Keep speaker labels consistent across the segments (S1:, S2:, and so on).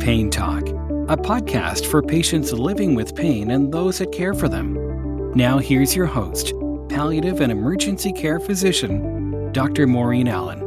S1: Pain Talk, a podcast for patients living with pain and those that care for them. Now, here's your host, palliative and emergency care physician, Dr. Maureen Allen.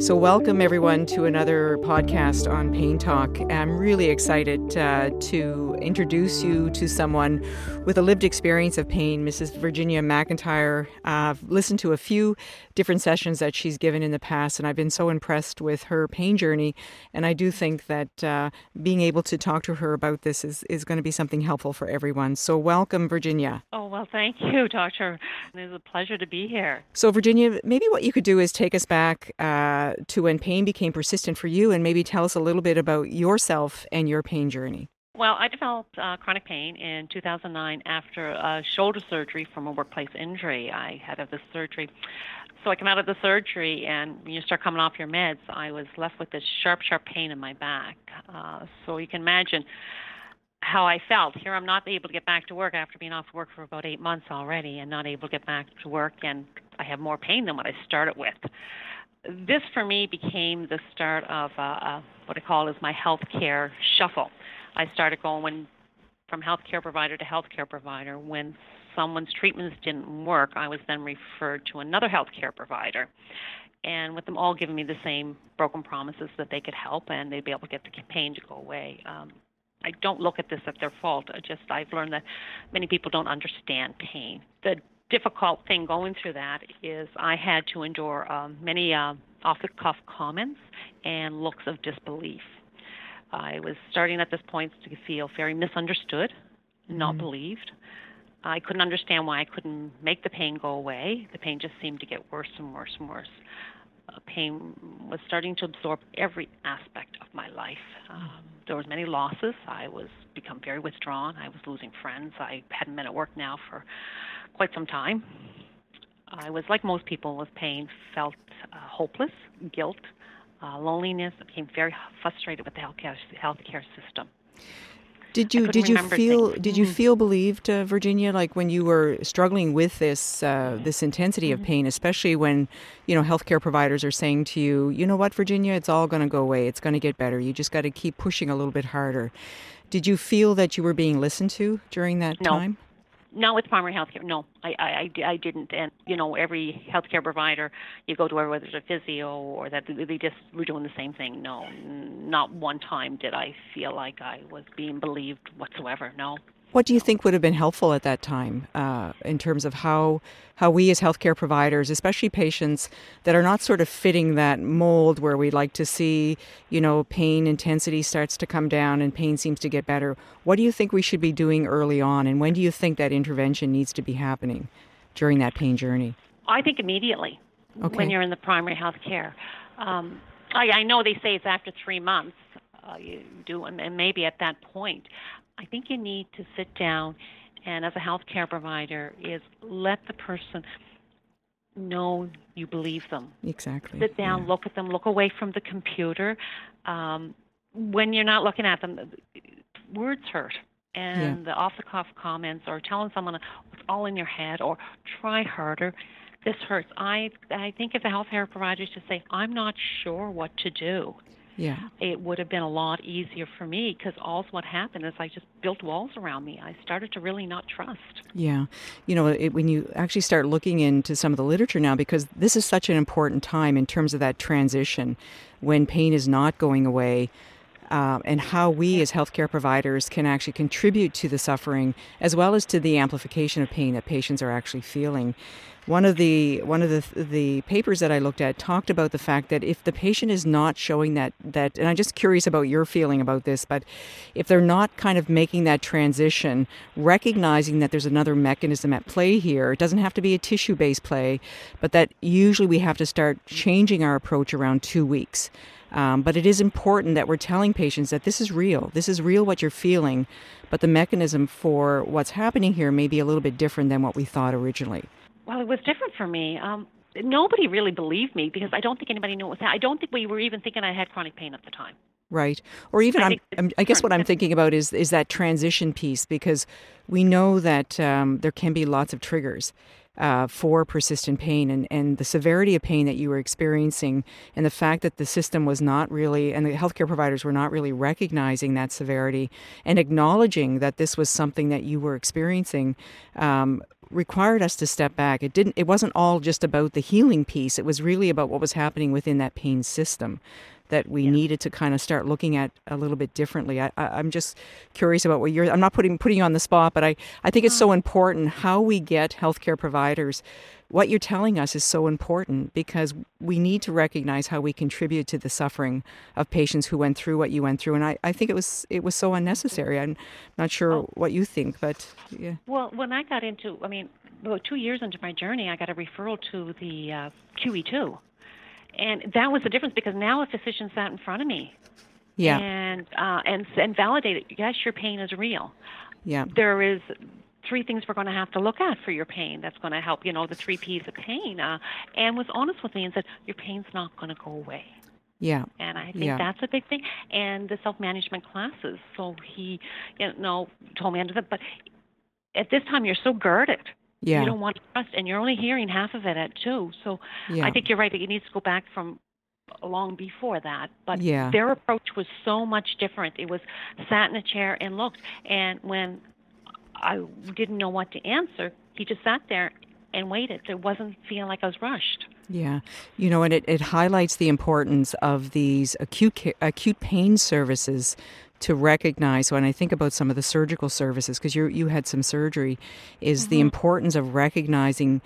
S2: So, welcome everyone to another podcast on Pain Talk. I'm really excited uh, to introduce you to someone with a lived experience of pain, Mrs. Virginia McIntyre. Uh, I've listened to a few different sessions that she's given in the past, and I've been so impressed with her pain journey. And I do think that uh, being able to talk to her about this is, is going to be something helpful for everyone. So, welcome, Virginia.
S3: Oh, well, thank you, Doctor. It's a pleasure to be here.
S2: So, Virginia, maybe what you could do is take us back uh, to when pain became persistent for you and maybe tell us a little bit about yourself and your pain journey.
S3: Well, I developed uh, chronic pain in 2009 after a shoulder surgery from a workplace injury. I had of this surgery. So I come out of the surgery, and when you start coming off your meds, I was left with this sharp, sharp pain in my back. Uh, so you can imagine how I felt. Here I'm not able to get back to work after being off work for about eight months already and not able to get back to work, and I have more pain than what I started with this for me became the start of uh, uh, what I call is my healthcare shuffle. I started going when, from healthcare provider to healthcare provider. When someone's treatments didn't work, I was then referred to another healthcare provider. And with them all giving me the same broken promises that they could help and they'd be able to get the pain to go away. Um, I don't look at this as their fault. I just I've learned that many people don't understand pain. The difficult thing going through that is I had to endure um, many uh, off the cuff comments and looks of disbelief. I was starting at this point to feel very misunderstood, not mm-hmm. believed. I couldn't understand why I couldn't make the pain go away. The pain just seemed to get worse and worse and worse. Uh, pain was starting to absorb every aspect of my life. Um, there was many losses. I was become very withdrawn. I was losing friends. I hadn't been at work now for quite some time. I was like most people with pain, felt uh, hopeless, guilt, uh, loneliness. I became very frustrated with the healthcare healthcare system.
S2: Did you did you feel things. did you mm-hmm. feel believed, uh, Virginia? Like when you were struggling with this uh, this intensity of mm-hmm. pain, especially when you know healthcare providers are saying to you, you know what, Virginia, it's all going to go away. It's going to get better. You just got to keep pushing a little bit harder. Did you feel that you were being listened to during that
S3: no.
S2: time?
S3: Not with primary health care. No, I, I, I didn't. And you know, every healthcare provider you go to, whether it's a physio or that, they just were doing the same thing. No, not one time did I feel like I was being believed whatsoever. No.
S2: What do you think would have been helpful at that time uh, in terms of how how we as healthcare providers, especially patients that are not sort of fitting that mold where we like to see, you know, pain intensity starts to come down and pain seems to get better. What do you think we should be doing early on, and when do you think that intervention needs to be happening during that pain journey?
S3: I think immediately okay. when you're in the primary health care. Um, I, I know they say it's after three months. Uh, you do, and maybe at that point. I think you need to sit down and, as a healthcare provider, is let the person know you believe them.
S2: Exactly.
S3: Sit down, yeah. look at them, look away from the computer. Um, when you're not looking at them, words hurt. And yeah. the off the cuff comments or telling someone it's all in your head or try harder, this hurts. I I think if the healthcare provider is to say, I'm not sure what to do
S2: yeah.
S3: it would have been a lot easier for me because all what happened is I just built walls around me. I started to really not trust.
S2: Yeah. You know, it, when you actually start looking into some of the literature now, because this is such an important time in terms of that transition when pain is not going away. Uh, and how we as healthcare providers can actually contribute to the suffering as well as to the amplification of pain that patients are actually feeling. One of the one of the the papers that I looked at talked about the fact that if the patient is not showing that that and I'm just curious about your feeling about this, but if they're not kind of making that transition, recognizing that there's another mechanism at play here, it doesn't have to be a tissue-based play, but that usually we have to start changing our approach around 2 weeks. Um, but it is important that we're telling patients that this is real. This is real what you're feeling, but the mechanism for what's happening here may be a little bit different than what we thought originally.
S3: Well, it was different for me. Um, nobody really believed me because I don't think anybody knew what was happening. I don't think we were even thinking I had chronic pain at the time.
S2: Right. Or even, I, I'm, I guess what I'm thinking about is is that transition piece because we know that um, there can be lots of triggers. Uh, for persistent pain and, and the severity of pain that you were experiencing, and the fact that the system was not really, and the healthcare providers were not really recognizing that severity and acknowledging that this was something that you were experiencing. Um, required us to step back it didn't it wasn't all just about the healing piece it was really about what was happening within that pain system that we yeah. needed to kind of start looking at a little bit differently. I, am just curious about what you're. I'm not putting putting you on the spot, but I I think it's so important how we get healthcare providers. What you're telling us is so important because we need to recognize how we contribute to the suffering of patients who went through what you went through, and I, I think it was it was so unnecessary. I'm not sure oh. what you think, but yeah.
S3: Well, when I got into, I mean, about two years into my journey, I got a referral to the uh, QE2 and that was the difference because now a physician sat in front of me
S2: yeah
S3: and uh, and and validated yes your pain is real
S2: yeah
S3: there is three things we're going to have to look at for your pain that's going to help you know the three p's of pain uh, and was honest with me and said your pain's not going to go away
S2: yeah.
S3: And I think
S2: yeah.
S3: that's a big thing. And the self management classes. So he, you know, told me under that. But at this time, you're so girded
S2: yeah.
S3: You don't want to trust, and you're only hearing half of it at two. So
S2: yeah.
S3: I think you're right. That it needs to go back from long before that. But
S2: yeah.
S3: their approach was so much different. It was sat in a chair and looked. And when I didn't know what to answer, he just sat there and waited. It wasn't feeling like I was rushed.
S2: Yeah, you know, and it, it highlights the importance of these acute care, acute pain services to recognize when I think about some of the surgical services, because you you had some surgery, is mm-hmm. the importance of recognizing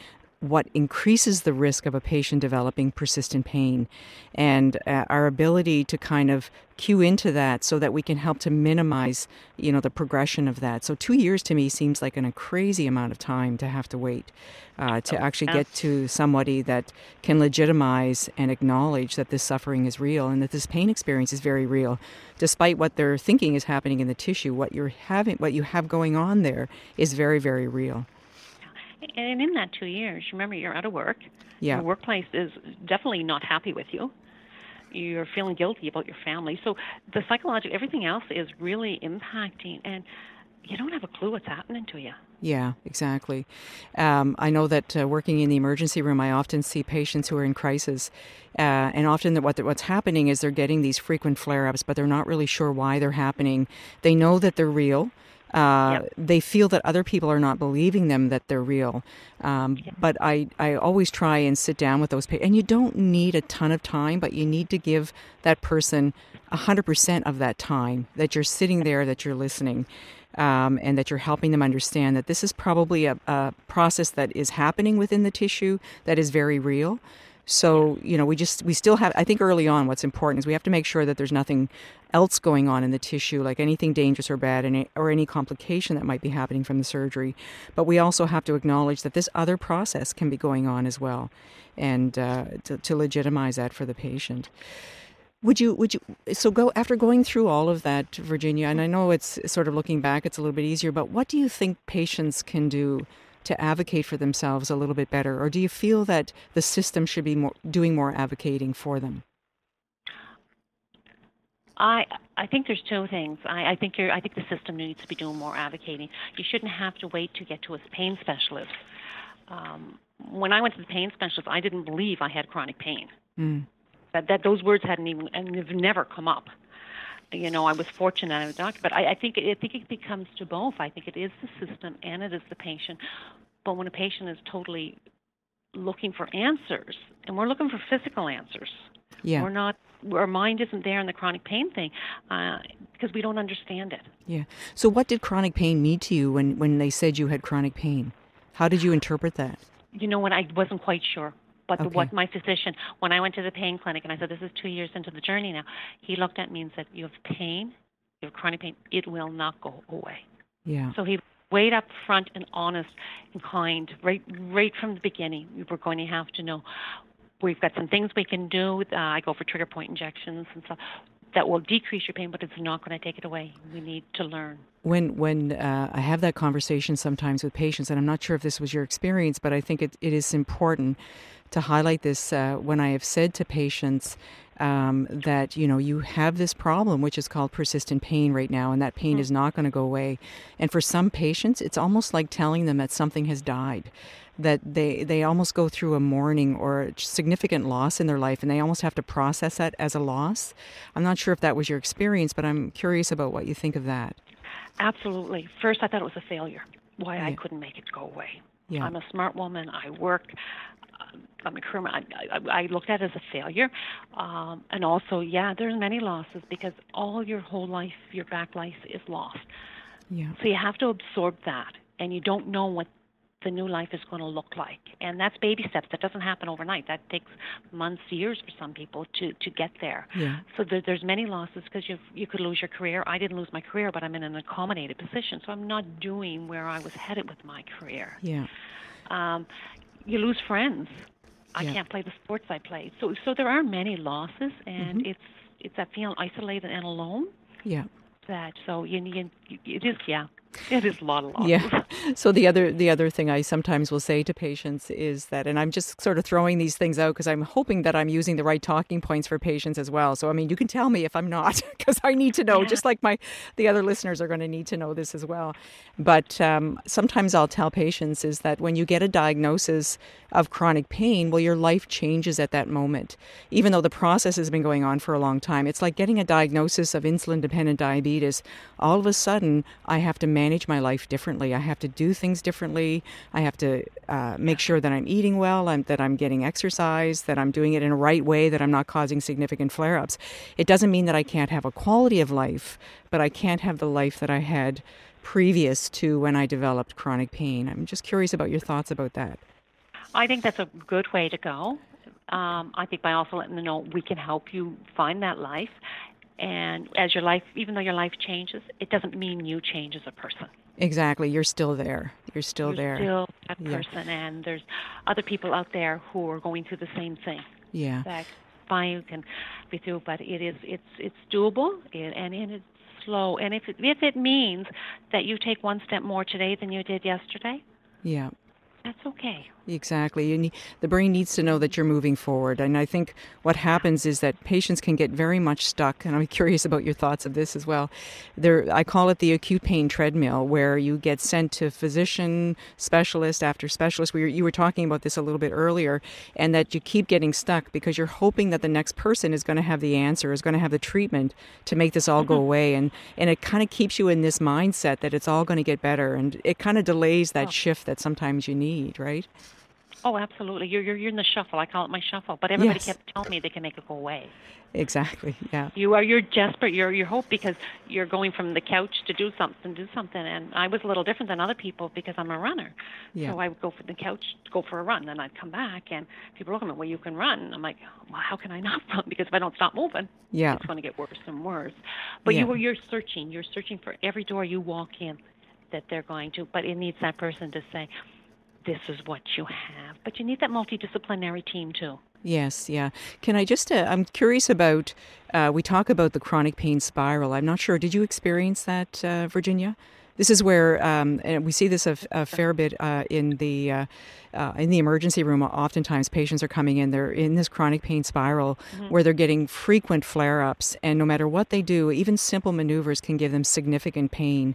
S2: what increases the risk of a patient developing persistent pain. And uh, our ability to kind of cue into that so that we can help to minimize you know the progression of that. So two years to me seems like an, a crazy amount of time to have to wait uh, to actually get to somebody that can legitimize and acknowledge that this suffering is real and that this pain experience is very real. Despite what they're thinking is happening in the tissue what you're having what you have going on there is very very real
S3: and in that two years, remember you're out of work.
S2: Yeah.
S3: Your workplace is definitely not happy with you. You're feeling guilty about your family. So the psychological, everything else is really impacting, and you don't have a clue what's happening to you.
S2: Yeah, exactly. Um, I know that uh, working in the emergency room, I often see patients who are in crisis, uh, and often that what what's happening is they're getting these frequent flare-ups, but they're not really sure why they're happening. They know that they're real, uh,
S3: yep.
S2: They feel that other people are not believing them that they're real. Um, yep. But I, I always try and sit down with those patients. And you don't need a ton of time, but you need to give that person 100% of that time that you're sitting there, that you're listening. Um, and that you're helping them understand that this is probably a, a process that is happening within the tissue that is very real. So, you know, we just, we still have, I think early on, what's important is we have to make sure that there's nothing else going on in the tissue, like anything dangerous or bad, any, or any complication that might be happening from the surgery. But we also have to acknowledge that this other process can be going on as well, and uh, to, to legitimize that for the patient. Would you, would you, so go, after going through all of that, Virginia, and I know it's sort of looking back, it's a little bit easier, but what do you think patients can do to advocate for themselves a little bit better? Or do you feel that the system should be more, doing more advocating for them?
S3: I I think there's two things. I, I think you're I think the system needs to be doing more advocating. You shouldn't have to wait to get to a pain specialist. Um, when I went to the pain specialist, I didn't believe I had chronic pain.
S2: Mm.
S3: That that those words hadn't even and have never come up. You know, I was fortunate I was a doctor, but I, I think I think it becomes to both. I think it is the system and it is the patient. But when a patient is totally looking for answers, and we're looking for physical answers,
S2: yeah.
S3: we're not. Our mind isn't there in the chronic pain thing uh, because we don't understand it.
S2: Yeah. So, what did chronic pain mean to you when when they said you had chronic pain? How did you interpret that?
S3: You know what? I wasn't quite sure. But
S2: okay.
S3: the, what my physician, when I went to the pain clinic and I said, this is two years into the journey now, he looked at me and said, you have pain, you have chronic pain, it will not go away.
S2: Yeah.
S3: So he weighed up front and honest and kind right right from the beginning. We were going to have to know we've got some things we can do. Uh, I go for trigger point injections and stuff that will decrease your pain, but it's not going to take it away. We need to learn.
S2: When when uh, I have that conversation sometimes with patients, and I'm not sure if this was your experience, but I think it, it is important to highlight this uh, when I have said to patients um, that you know you have this problem which is called persistent pain right now and that pain mm. is not going to go away and for some patients it's almost like telling them that something has died that they they almost go through a mourning or a significant loss in their life, and they almost have to process that as a loss. I'm not sure if that was your experience, but I'm curious about what you think of that.
S3: Absolutely. First, I thought it was a failure. Why yeah. I couldn't make it go away. Yeah. I'm a smart woman. I work. I'm a career. I, I, I looked at it as a failure, um, and also, yeah, there's many losses because all your whole life, your back life is lost.
S2: Yeah.
S3: So you have to absorb that, and you don't know what the new life is going to look like. And that's baby steps. That doesn't happen overnight. That takes months, years for some people to to get there.
S2: Yeah.
S3: So there, there's many losses because you you could lose your career. I didn't lose my career, but I'm in an accommodated position, so I'm not doing where I was headed with my career.
S2: Yeah.
S3: Um, you lose friends. I yeah. can't play the sports I played. So so there are many losses, and mm-hmm. it's it's that feeling isolated and alone.
S2: Yeah.
S3: That so you need it is yeah it is a lot of losses.
S2: Yeah. So the other the other thing I sometimes will say to patients is that, and I'm just sort of throwing these things out because I'm hoping that I'm using the right talking points for patients as well. So I mean, you can tell me if I'm not because I need to know, yeah. just like my the other listeners are going to need to know this as well. But um, sometimes I'll tell patients is that when you get a diagnosis of chronic pain, well, your life changes at that moment, even though the process has been going on for a long time. It's like getting a diagnosis of insulin dependent diabetes. All of a sudden, I have to manage manage my life differently. I have to do things differently. I have to uh, make sure that I'm eating well, I'm, that I'm getting exercise, that I'm doing it in a right way, that I'm not causing significant flare ups. It doesn't mean that I can't have a quality of life, but I can't have the life that I had previous to when I developed chronic pain. I'm just curious about your thoughts about that.
S3: I think that's a good way to go. Um, I think by also letting them know we can help you find that life and as your life even though your life changes it doesn't mean you change as a person.
S2: Exactly. You're still there. You're still there.
S3: you're
S2: there.
S3: still that person. And there's other people out there who are going through the same thing
S2: yeah.
S3: that fine you can be through but it is it's it's doable. And, and it's slow. And if it, if it means that you take one step more today than you did yesterday
S2: yeah
S3: that's okay
S2: Exactly. Need, the brain needs to know that you're moving forward. And I think what happens is that patients can get very much stuck. And I'm curious about your thoughts of this as well. There, I call it the acute pain treadmill, where you get sent to physician, specialist after specialist. We were, you were talking about this a little bit earlier, and that you keep getting stuck because you're hoping that the next person is going to have the answer, is going to have the treatment to make this all mm-hmm. go away. And, and it kind of keeps you in this mindset that it's all going to get better. And it kind of delays that oh. shift that sometimes you need, right?
S3: Oh, absolutely. You're, you're you're in the shuffle. I call it my shuffle. But everybody
S2: yes.
S3: kept telling me they can make it go away.
S2: Exactly. Yeah.
S3: You are you're desperate. You're you're hope because you're going from the couch to do something, do something. And I was a little different than other people because I'm a runner.
S2: Yeah.
S3: So I would go from the couch go for a run, then I'd come back, and people look at me, well, you can run. I'm like, well, how can I not run? Because if I don't stop moving,
S2: yeah,
S3: it's going to get worse and worse. But yeah. you you're searching. You're searching for every door you walk in that they're going to. But it needs that person to say, this is what you have. But you need that multidisciplinary team too.
S2: Yes, yeah. Can I just, uh, I'm curious about, uh, we talk about the chronic pain spiral. I'm not sure, did you experience that, uh, Virginia? This is where, um, and we see this a, a fair bit uh, in the uh, in the emergency room, oftentimes patients are coming in, they're in this chronic pain spiral mm-hmm. where they're getting frequent flare ups. And no matter what they do, even simple maneuvers can give them significant pain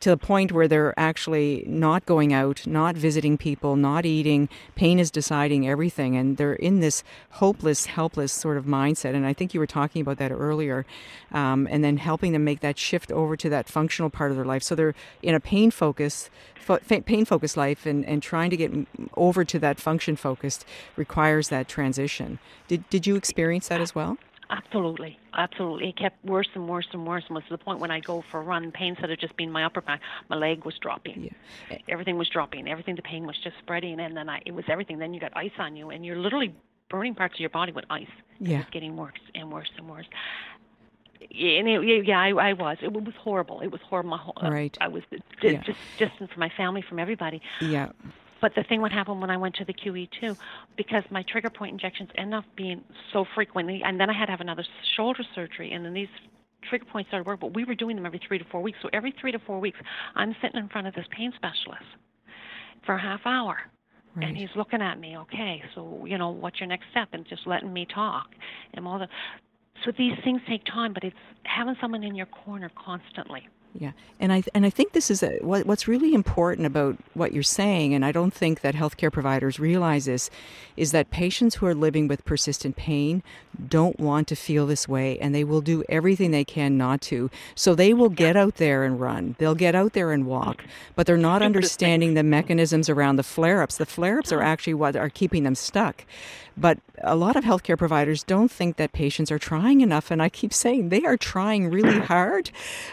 S2: to the point where they're actually not going out, not visiting people, not eating. Pain is deciding everything. And they're in this hopeless, helpless sort of mindset. And I think you were talking about that earlier. Um, and then helping them make that shift over to that functional part of their life. So they're in a pain focus pain focused life and, and trying to get over to that function focused requires that transition. Did, did you experience that as well?
S3: Absolutely, absolutely. It kept worse and worse and worse, and was to the point when I go for a run, pain instead of just being my upper back, my leg was dropping. Yeah. Everything was dropping. Everything, the pain was just spreading, and then I, it was everything. Then you got ice on you, and you're literally burning parts of your body with ice.
S2: Yeah.
S3: It was getting worse and worse and worse and it, yeah, I, I was. It was horrible. It was horrible.
S2: Uh, right.
S3: I was yeah. just distant from my family, from everybody.
S2: Yeah.
S3: But the thing what happened when I went to the QE2, because my trigger point injections end up being so frequently, and then I had to have another shoulder surgery, and then these trigger points started work. But we were doing them every three to four weeks. So every three to four weeks, I'm sitting in front of this pain specialist for a half hour.
S2: Right.
S3: And he's looking at me, okay, so you know, what's your next step? And just letting me talk, and all the so these things take time, but it's having someone in your corner constantly.
S2: Yeah, and I and I think this is a, what, what's really important about what you're saying, and I don't think that healthcare providers realize this, is that patients who are living with persistent pain don't want to feel this way, and they will do everything they can not to. So they will get out there and run, they'll get out there and walk, but they're not understanding the mechanisms around the flare-ups. The flare-ups are actually what are keeping them stuck. But a lot of healthcare providers don't think that patients are trying enough, and I keep saying they are trying really hard,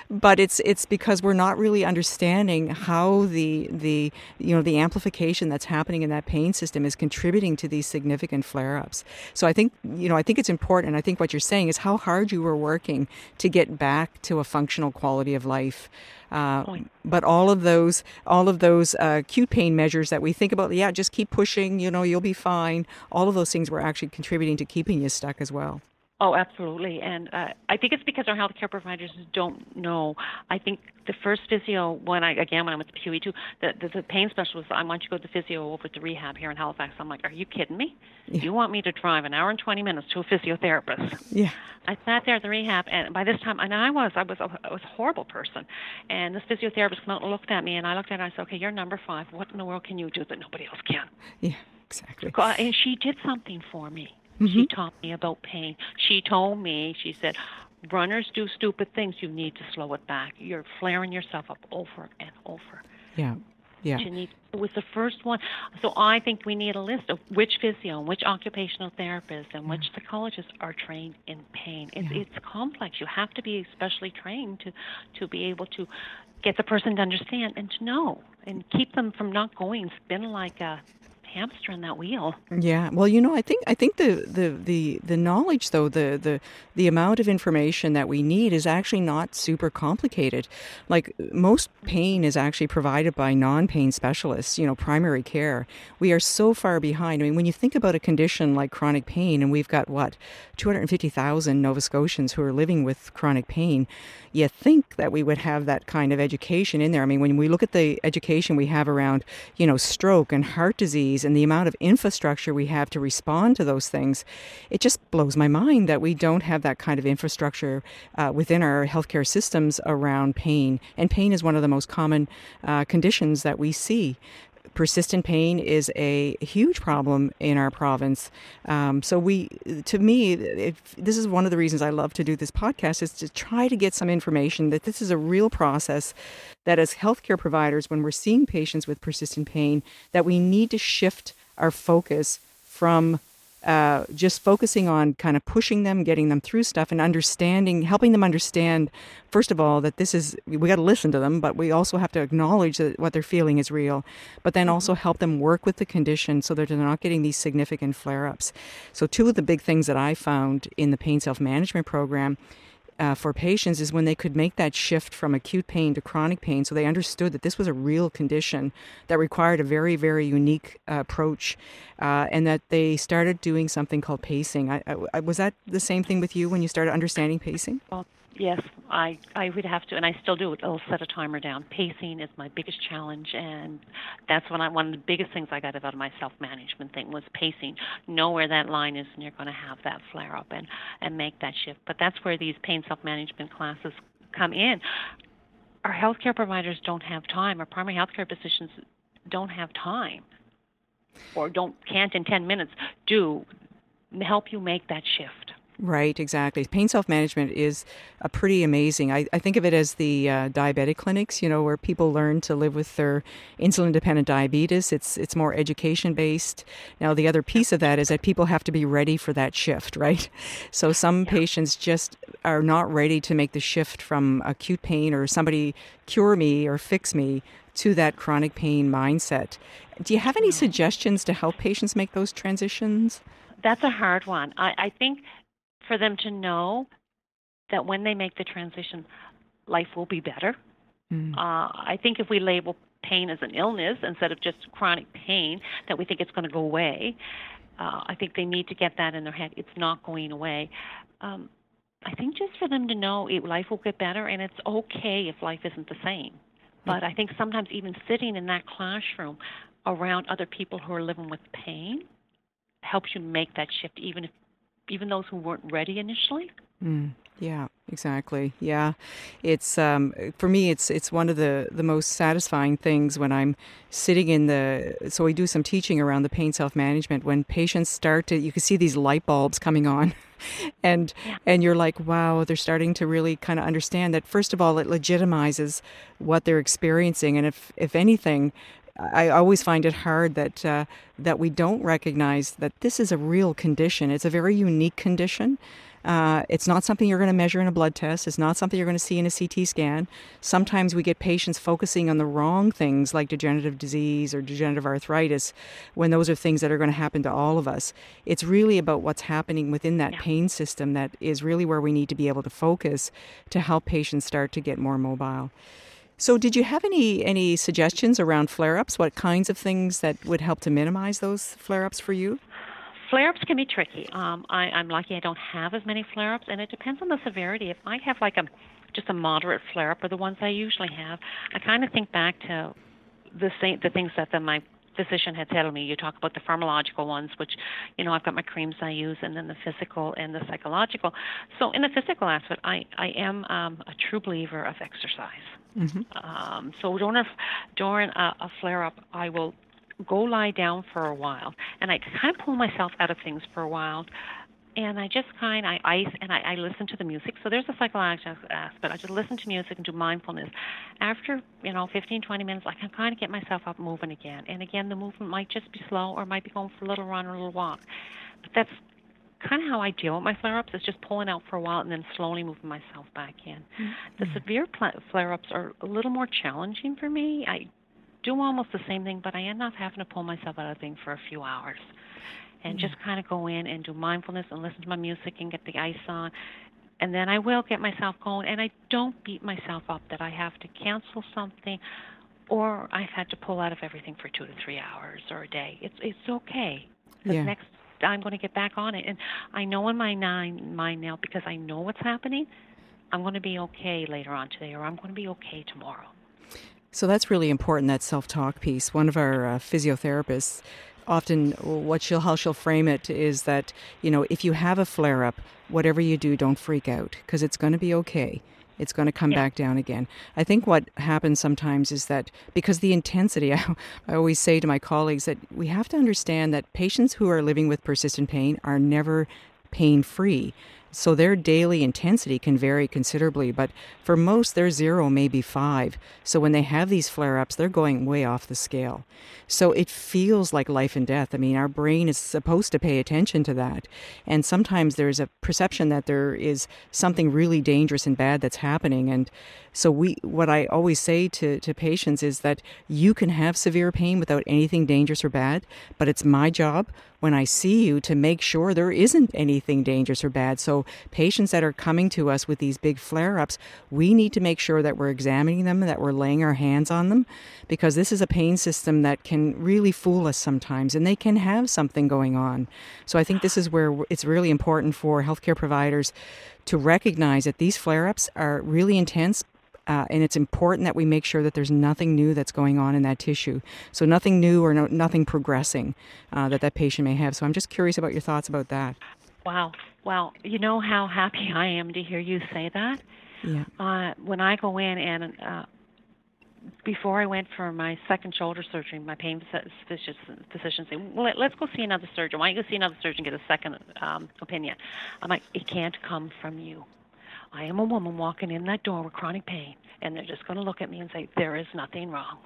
S2: but it's it's because we're not really understanding how the the you know the amplification that's happening in that pain system is contributing to these significant flare-ups. So I think you know I think it's important. I think what you're saying is how hard you were working to get back to a functional quality of life. Uh, but all of those, all of those uh, acute pain measures that we think about, yeah, just keep pushing. You know, you'll be fine. All of those things were actually contributing to keeping you stuck as well.
S3: Oh, absolutely. And uh, I think it's because our healthcare providers don't know. I think the first physio, when I, again, when I went to QE2, the, the, the pain specialist, I want you to go to physio over to rehab here in Halifax. I'm like, are you kidding me? Yeah. You want me to drive an hour and 20 minutes to a physiotherapist?
S2: Yeah.
S3: I sat there at the rehab, and by this time, and I was, I was, a, I was a horrible person. And this physiotherapist came out and looked at me, and I looked at her and I said, okay, you're number five. What in the world can you do that nobody else can?
S2: Yeah, exactly.
S3: And she did something for me. Mm-hmm. She taught me about pain. She told me, she said, runners do stupid things. You need to slow it back. You're flaring yourself up over and over.
S2: Yeah. Yeah.
S3: It was the first one. So I think we need a list of which physio and which occupational therapist and which psychologists are trained in pain. It's, yeah. it's complex. You have to be especially trained to, to be able to get the person to understand and to know and keep them from not going spin like a hamster in that wheel.
S2: Yeah. Well, you know, I think I think the the the, the knowledge though, the, the the amount of information that we need is actually not super complicated. Like most pain is actually provided by non-pain specialists, you know, primary care. We are so far behind. I mean, when you think about a condition like chronic pain and we've got what 250,000 Nova Scotians who are living with chronic pain, you think that we would have that kind of education in there. I mean, when we look at the education we have around, you know, stroke and heart disease and the amount of infrastructure we have to respond to those things, it just blows my mind that we don't have that kind of infrastructure uh, within our healthcare systems around pain. And pain is one of the most common uh, conditions that we see persistent pain is a huge problem in our province. Um, so we, to me, this is one of the reasons I love to do this podcast is to try to get some information that this is a real process that as healthcare providers, when we're seeing patients with persistent pain, that we need to shift our focus from uh, just focusing on kind of pushing them, getting them through stuff, and understanding, helping them understand, first of all, that this is, we got to listen to them, but we also have to acknowledge that what they're feeling is real, but then also mm-hmm. help them work with the condition so that they're not getting these significant flare ups. So, two of the big things that I found in the pain self management program uh, for patients is when they could make that shift from acute pain to chronic pain. So they understood that this was a real condition that required a very, very unique uh, approach, uh, and that they started doing something called pacing. I, I, was that the same thing with you when you started understanding pacing?
S3: Well, Yes, I I would have to, and I still do. I'll set a timer down. Pacing is my biggest challenge, and that's when I one of the biggest things I got out of my self-management thing was pacing. Know where that line is, and you're going to have that flare up, and and make that shift. But that's where these pain self-management classes come in. Our healthcare providers don't have time. Our primary healthcare physicians don't have time, or don't can't in 10 minutes do help you make that shift.
S2: Right, exactly. Pain self management is a pretty amazing. I, I think of it as the uh, diabetic clinics, you know, where people learn to live with their insulin dependent diabetes. It's it's more education based. Now, the other piece of that is that people have to be ready for that shift, right? So some yeah. patients just are not ready to make the shift from acute pain or somebody cure me or fix me to that chronic pain mindset. Do you have any suggestions to help patients make those transitions?
S3: That's a hard one. I, I think for them to know that when they make the transition, life will be better. Mm. Uh, I think if we label pain as an illness instead of just chronic pain, that we think it's going to go away. Uh, I think they need to get that in their head. It's not going away. Um, I think just for them to know it, life will get better, and it's okay if life isn't the same. But I think sometimes even sitting in that classroom around other people who are living with pain helps you make that shift, even if even those who weren't ready initially.
S2: Mm, yeah. exactly. Yeah, it's um, for me. It's it's one of the the most satisfying things when I'm sitting in the. So we do some teaching around the pain self management. When patients start to, you can see these light bulbs coming on, and
S3: Yeah.
S2: and you're like, wow, they're starting to really kind of understand that. First of all, it legitimizes what they're experiencing, and if if anything. I always find it hard that uh, that we don't recognize that this is a real condition. It's a very unique condition. Uh, it's not something you're going to measure in a blood test. It's not something you're going to see in a CT scan. Sometimes we get patients focusing on the wrong things like degenerative disease or degenerative arthritis when those are things that are going to happen to all of us. It's really about what's happening within that
S3: Yeah.
S2: pain system that is really where we need to be able to focus to help patients start to get more mobile. So, did you have any any suggestions around flare-ups? What kinds of things that would help to minimize those flare-ups for you?
S3: Flare-ups can be tricky. Um, I, I'm lucky I don't have as many flare-ups, and it depends on the severity. If I have like a just a moderate flare-up, or the ones I usually have, I kind of think back to the same the things that the, my physician had told me. You talk about the pharmacological ones, which you know I've got my creams I use, and then the physical and the psychological. So in the physical aspect, I I am um, a true believer of exercise. Um, so during a, during a, a flare up, I will go lie down for a while, and I kind of pull myself out of things for a while. And I just kind I ice and I, I listen to the music. So there's a psychological aspect. I just listen to music and do mindfulness. After, you know, 15, 20 minutes, I can kind of get myself up moving again. And again, the movement might just be slow or might be going for a little run or a little walk. But that's kind of how I deal with my flare-ups is just pulling out for a while and then slowly moving myself back in. Mm-hmm. The severe pla- flare-ups are a little more challenging for me. I do almost the same thing, but I end up having to pull myself out of things for a few hours and just kind of go in and do mindfulness and listen to my music and get the ice on. And then I will get myself going, and I don't beat myself up that I have to cancel something or I've had to pull out of everything for two to three hours or a day. It's it's okay. 'Cause
S2: Yeah.
S3: next I'm going to get back on it, and I know in my mind now because I know what's happening. I'm going to be okay later on today, or I'm going to be okay tomorrow.
S2: So that's really important that self-talk piece. One of our uh, physiotherapists often what she'll how she'll frame it is that you know if you have a flare up whatever you do don't freak out because it's going to be okay it's going to come
S3: Yeah.
S2: back down again i think what happens sometimes is that because the intensity I, I always say to my colleagues that we have to understand that patients who are living with persistent pain are never pain free so their daily intensity can vary considerably, but for most, their zero may be five. So when they have these flare ups, they're going way off the scale. So it feels like life and death. I mean, our brain is supposed to pay attention to that. And sometimes there's a perception that there is something really dangerous and bad that's happening. And so we, what I always say to, to patients is that you can have severe pain without anything dangerous or bad, but it's my job when I see you to make sure there isn't anything dangerous or bad. So patients that are coming to us with these big flare-ups, we need to make sure that we're examining them, that we're laying our hands on them, because this is a pain system that can really fool us sometimes, and they can have something going on. So I think this is where it's really important for healthcare providers to recognize that these flare-ups are really intense, uh, and it's important that we make sure that there's nothing new that's going on in that tissue. So nothing new or no, nothing progressing uh, that that patient may have. So I'm just curious about your thoughts about that.
S3: Wow. Well, you know how happy I am to hear you say that.
S2: Yeah.
S3: Uh, when I go in and uh, before I went for my second shoulder surgery, my pain physician, physician said, well, let- let's go see another surgeon. Why don't you go see another surgeon get a second um, opinion? I'm like, it can't come from you. I am a woman walking in that door with chronic pain, and they're just going to look at me and say, there is nothing wrong.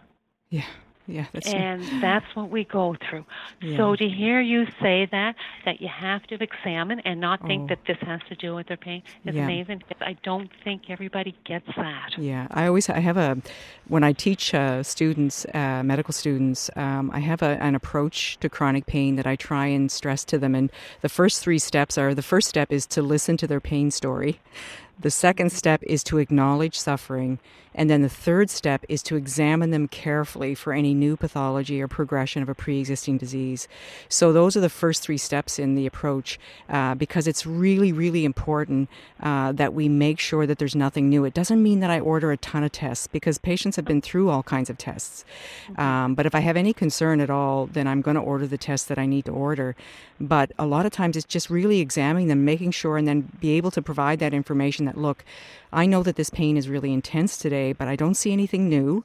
S2: Yeah. Yeah. That's
S3: and that's what we go through.
S2: Yeah.
S3: So to hear you say that, that you have to examine and not think
S2: Oh.
S3: that this has to do with their pain is
S2: Yeah.
S3: amazing. I don't think everybody gets that.
S2: Yeah, I always I have a when I teach uh, students, uh, medical students, um, I have a, an approach to chronic pain that I try and stress to them. And the first three steps are: the first step is to listen to their pain story. The second step is to acknowledge suffering. And then the third step is to examine them carefully for any new pathology or progression of a pre existing disease. So, those are the first three steps in the approach uh, because it's really, really important uh, that we make sure that there's nothing new. It doesn't mean that I order a ton of tests because patients have been through all kinds of tests. Um, but if I have any concern at all, then I'm going to order the tests that I need to order. But a lot of times it's just really examining them, making sure, and then be able to provide that information that look, I know that this pain is really intense today, but I don't see anything new.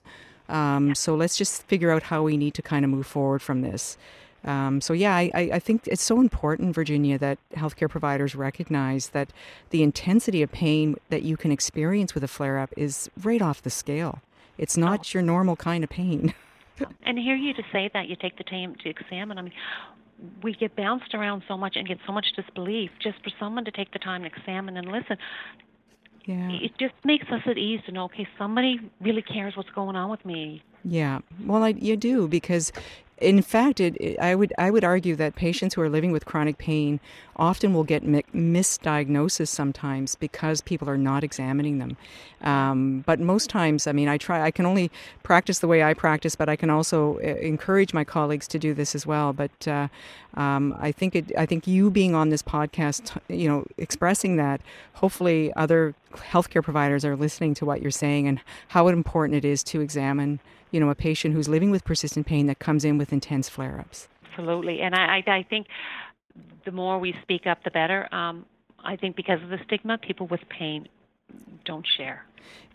S2: Um, so let's just figure out how we need to kind of move forward from this. Um, so yeah, I, I think it's so important, Virginia, that healthcare providers recognize that the intensity of pain that you can experience with a flare-up is right off the scale. It's not oh. your normal kind of pain.
S3: and hear you to say that you take the time to examine. I mean, we get bounced around so much and get so much disbelief just for someone to take the time to examine and listen.
S2: Yeah.
S3: It just makes us at ease to know, okay, somebody really cares what's going on with me.
S2: Yeah. Well, I, you do because in fact, it, it, I would I would argue that patients who are living with chronic pain often will get mi- misdiagnosis sometimes because people are not examining them. Um, but most times, I mean, I try. I can only practice the way I practice, but I can also uh, encourage my colleagues to do this as well. But uh, um, I think it. I think you being on this podcast, you know, expressing that, hopefully, other healthcare providers are listening to what you're saying and how important it is to examine you know, a patient who's living with persistent pain that comes in with intense flare ups.
S3: Absolutely. And I, I think the more we speak up, the better. Um, I think because of the stigma, people with pain don't share.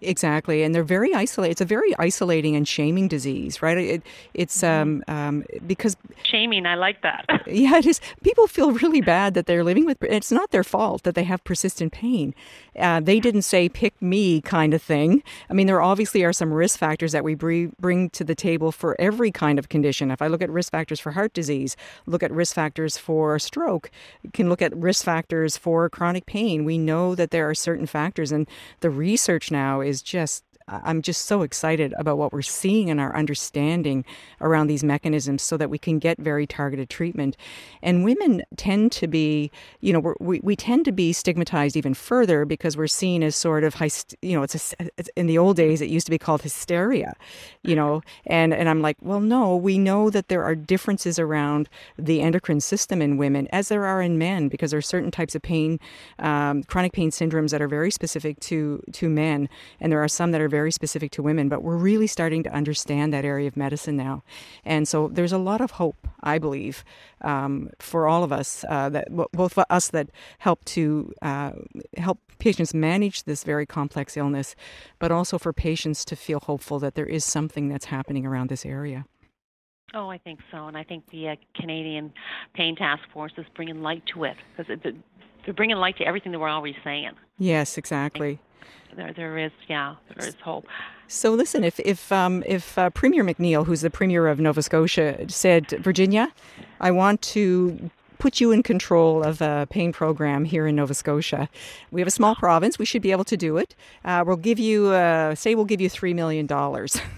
S2: Exactly, and they're very isolated. It's a very isolating and shaming disease, right? It, it's mm-hmm. um, um, because
S3: shaming. I like that.
S2: yeah, it is. People feel really bad that they're living with. It's not their fault that they have persistent pain. Uh, they didn't say "pick me" kind of thing. I mean, there obviously are some risk factors that we bring to the table for every kind of condition. If I look at risk factors for heart disease, look at risk factors for stroke, can look at risk factors for chronic pain. We know that there are certain factors, and the research now is just I'm just so excited about what we're seeing and our understanding around these mechanisms so that we can get very targeted treatment. And women tend to be, you know, we we tend to be stigmatized even further because we're seen as sort of, you know, it's, a, it's in the old days, it used to be called hysteria, you know, and, and I'm like, well, no, we know that there are differences around the endocrine system in women as there are in men because there are certain types of pain, um, chronic pain syndromes that are very specific to, to men. And there are some that are very specific to women, but we're really starting to understand that area of medicine now. And so there's a lot of hope, I believe, um, for all of us, uh, that both us that help to uh, help patients manage this very complex illness, but also for patients to feel hopeful that there is something that's happening around this area.
S3: Oh, I think so, and I think the uh, Canadian Pain Task Force is bringing light to it because they're bringing light to everything that we're always saying.
S2: Yes, exactly
S3: there there is yeah there is hope.
S2: So listen, if if um, if uh, Premier McNeil, who's the Premier of Nova Scotia, said Virginia, I want to put you in control of a pain program here in Nova Scotia. We have a small province; we should be able to do it. Uh, we'll give you, uh, say, we'll give you three million dollars.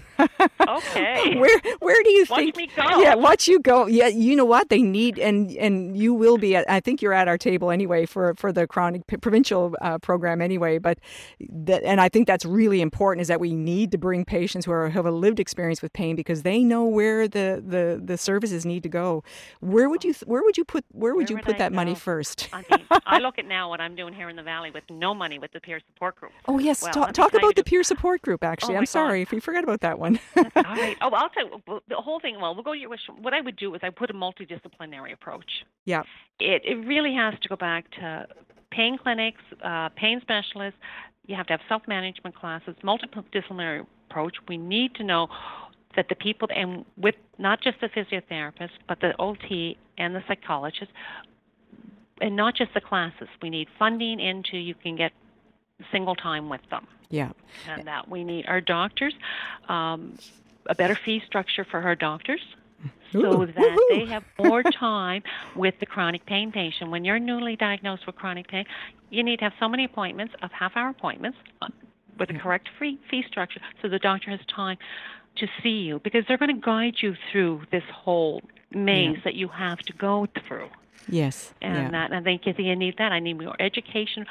S3: okay.
S2: Where where do you
S3: watch
S2: think?
S3: Me go.
S2: Yeah, watch you go. Yeah, you know what they need, and and you will be. At, I think you're at our table anyway for for the chronic p- provincial uh, program anyway. But that, and I think that's really important is that we need to bring patients who are have a lived experience with pain because they know where the the the services need to go. Where would you where would you put where would
S3: where
S2: you
S3: would
S2: put
S3: I
S2: that money first?
S3: I mean, I look at now what I'm doing here in the valley with no money with the peer support group.
S2: Oh yes,
S3: well,
S2: talk, talk about
S3: the
S2: peer support group. Actually,
S3: oh,
S2: I'm sorry
S3: God.
S2: if we forgot about that one.
S3: all right. Oh, I'll tell you the whole thing. Well, we'll go to your question. What I would do is I put a multidisciplinary approach.
S2: Yeah.
S3: It it really has to go back to pain clinics, uh, pain specialists. You have to have self-management classes, multidisciplinary approach. We need to know that the people and with not just the physiotherapist, but the OT and the psychologist, and not just the classes. We need funding into you can get single time with them.
S2: Yeah.
S3: And that we need our doctors, um, a better fee structure for our doctors.
S2: Ooh,
S3: so that
S2: woo-hoo.
S3: they have more time with the chronic pain patient. When you're newly diagnosed with chronic pain, you need to have so many appointments of half hour appointments uh, with a correct fee, fee structure so the doctor has time to see you because they're going to guide you through this whole maze
S2: Yeah.
S3: that you have to go through.
S2: Yes.
S3: And
S2: yeah.
S3: that I think you need that. I need more education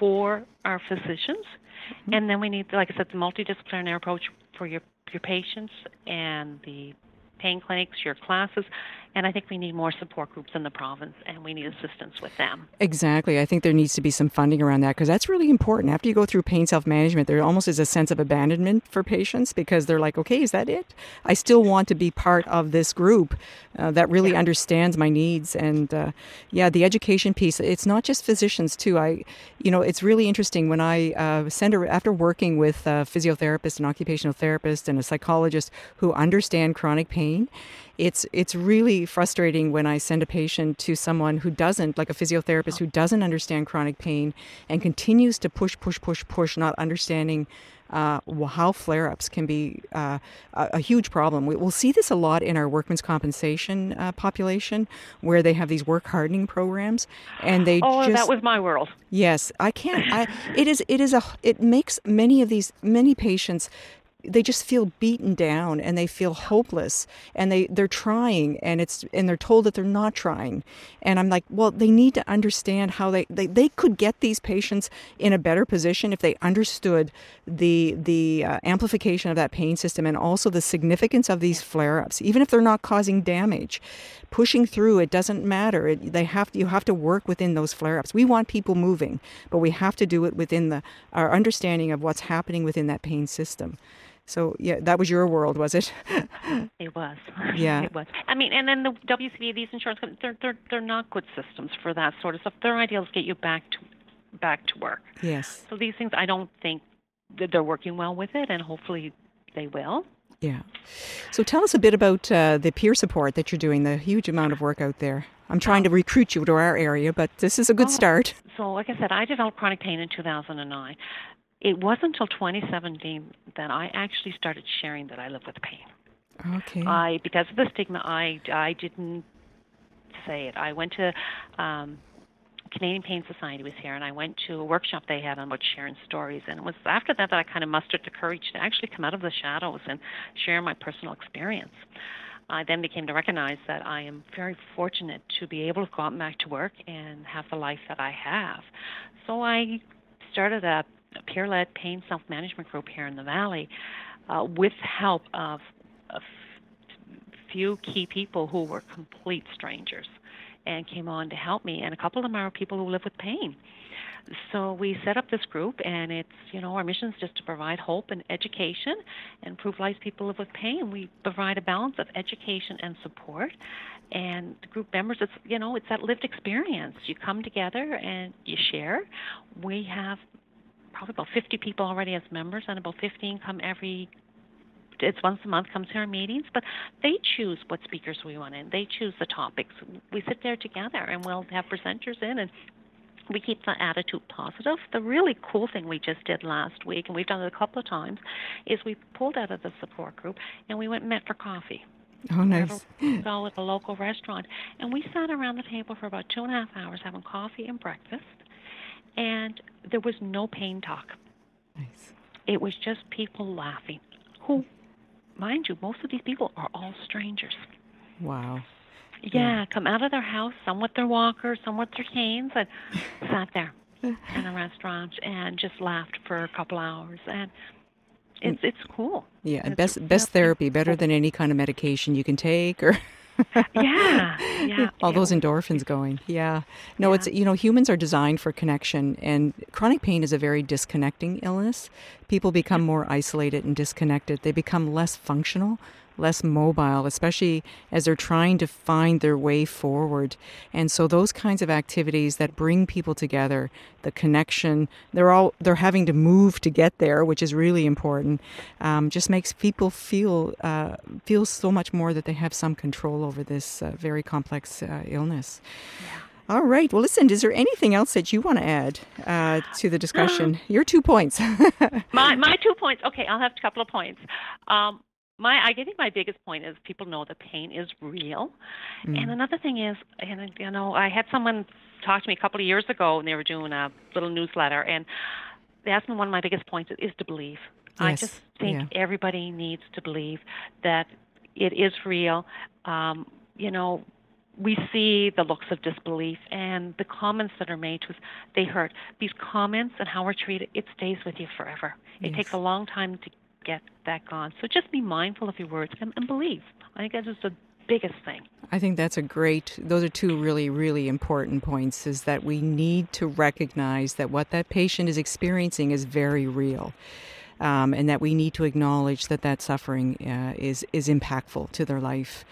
S3: for our physicians,
S2: Mm-hmm.
S3: and then we need, like I said, the multidisciplinary approach for your your patients and the pain clinics, your classes, And I think we need more support groups in the province, and we need assistance with them.
S2: Exactly. I think there needs to be some funding around that because that's really important. After you go through pain self management, there almost is a sense of abandonment for patients because they're like, okay, is that it? I still want to be part of this group uh, that really yeah. understands my needs. And uh, yeah, the education piece, it's not just physicians, too. I, you know, it's really interesting when I uh, send a, after working with a physiotherapist, an occupational therapist, and a psychologist who understand chronic pain it's it's really frustrating when I send a patient to someone who doesn't, like a physiotherapist who doesn't understand chronic pain and continues to push, push, push, push, not understanding uh, how flare-ups can be uh, a, a, huge problem. We, will see this a lot in our workman's compensation uh, population, where they have these work hardening programs, and they
S3: oh,
S2: just,
S3: that was my world.
S2: Yes, I can't. I, it is. It is a. It makes many of these many patients they just feel beaten down and they feel hopeless and they they're trying and it's and they're told that they're not trying. And i'm like well they need to understand how they they, they could get these patients in a better position if they understood the the uh, amplification of that pain system and also the significance of these flare-ups. Even if they're not causing damage pushing through it doesn't matter. It, they have to, you have to work within those flare-ups. We want people moving but we have to do it within the our understanding of what's happening within that pain system so yeah, that was your world, was it?
S3: it was.
S2: Yeah,
S3: it was. I mean, and then the WCB, these insurance companies, they're they're they're not good systems for that sort of stuff. Their ideal is get you back to back to work.
S2: Yes.
S3: So these things, I don't think that they're working well with it, and hopefully they will.
S2: Yeah. So tell us a bit about uh, the peer support that you're doing. The huge amount of work out there. I'm trying to recruit you to our area, but this is a good oh, start.
S3: So, like I said, I developed chronic pain in 2009 it wasn't until 2017 that I actually started sharing that I live with pain.
S2: Okay.
S3: I because of the stigma, I I didn't say it. I went to um, Canadian Pain Society was here, and I went to a workshop they had on about sharing stories. And it was after that that I kind of mustered the courage to actually come out of the shadows and share my personal experience. I then became to recognize that I am very fortunate to be able to go out and back to work and have the life that I have. So I started a peer led pain self management group here in the Valley uh, with help of a few key people who were complete strangers and came on to help me. And a couple of them are people who live with pain. So we set up this group, and it's you know our mission is just to provide hope and education, and improve lives people live with pain. We provide a balance of education and support, and the group members it's you know it's that lived experience. You come together and you share. We have probably about 50 people already as members, and about 15 come every. It's once a month comes to our meetings, but they choose what speakers we want in. They choose the topics. We sit there together, and we'll have presenters in, and we keep the attitude positive. The really cool thing we just did last week, and we've done it a couple of times, is we pulled out of the support group and we went and met for coffee.
S2: Oh, nice.
S3: Go at a local restaurant, and we sat around the table for about two and a half hours having coffee and breakfast and there was no pain talk.
S2: Nice.
S3: It was just people laughing. Who, mind you, most of these people are all strangers.
S2: Wow.
S3: Yeah, yeah. come out of their house, some with their walkers, some with their canes, and sat there in a restaurant and just laughed for a couple hours. And it's it's cool.
S2: Yeah, and best best therapy, better than any kind of medication you can take or
S3: yeah, yeah.
S2: All those endorphins going. Yeah. No, yeah. it's, you know, humans are designed for connection, and chronic pain is a very disconnecting illness. People become more isolated and disconnected, they become less functional less mobile, especially as they're trying to find their way forward. And so those kinds of activities that bring people together, the connection, they're all they're having to move to get there, which is really important. Um, just makes people feel uh, feel so much more that they have some control over this uh, very complex uh, illness.
S3: Yeah.
S2: All right. Well, listen, is there anything else that you want to add uh, to the discussion? Your two points.
S3: my, my two points. Okay, I'll have a couple of points. Um, my I think my biggest point is people know the pain is real. Mm. And another thing is, and you know, I had someone talk to me a couple of years ago, and they were doing a little newsletter, and they asked me one of my biggest points is to believe.
S2: Yes.
S3: I just think
S2: yeah.
S3: everybody needs to believe that it is real. Um, you know, we see the looks of disbelief and the comments that are made to us, they hurt. These comments and how we're treated, it stays with you forever. It
S2: yes.
S3: takes a long time to get that gone. So just be mindful of your words and, and believe. I think that is the biggest thing.
S2: I think that's a great, those are two really, really important points is that we need to recognize that what that patient is experiencing is very real. Um, and that we need to acknowledge that that suffering uh, is, is impactful to their life.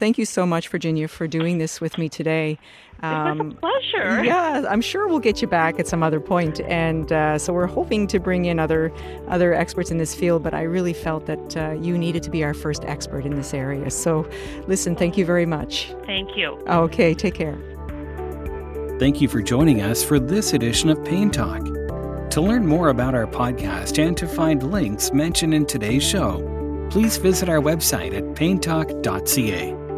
S2: Thank you so much, Virginia, for doing this with me today.
S3: Um, it was a pleasure.
S2: Yeah, I'm sure we'll get you back at some other point, and uh, so we're hoping to bring in other other experts in this field. But I really felt that uh, you needed to be our first expert in this area. So, listen, thank you very much.
S3: Thank you.
S2: Okay, take care.
S1: Thank you for joining us for this edition of Pain Talk. To learn more about our podcast and to find links mentioned in today's show, please visit our website at paintalk.ca.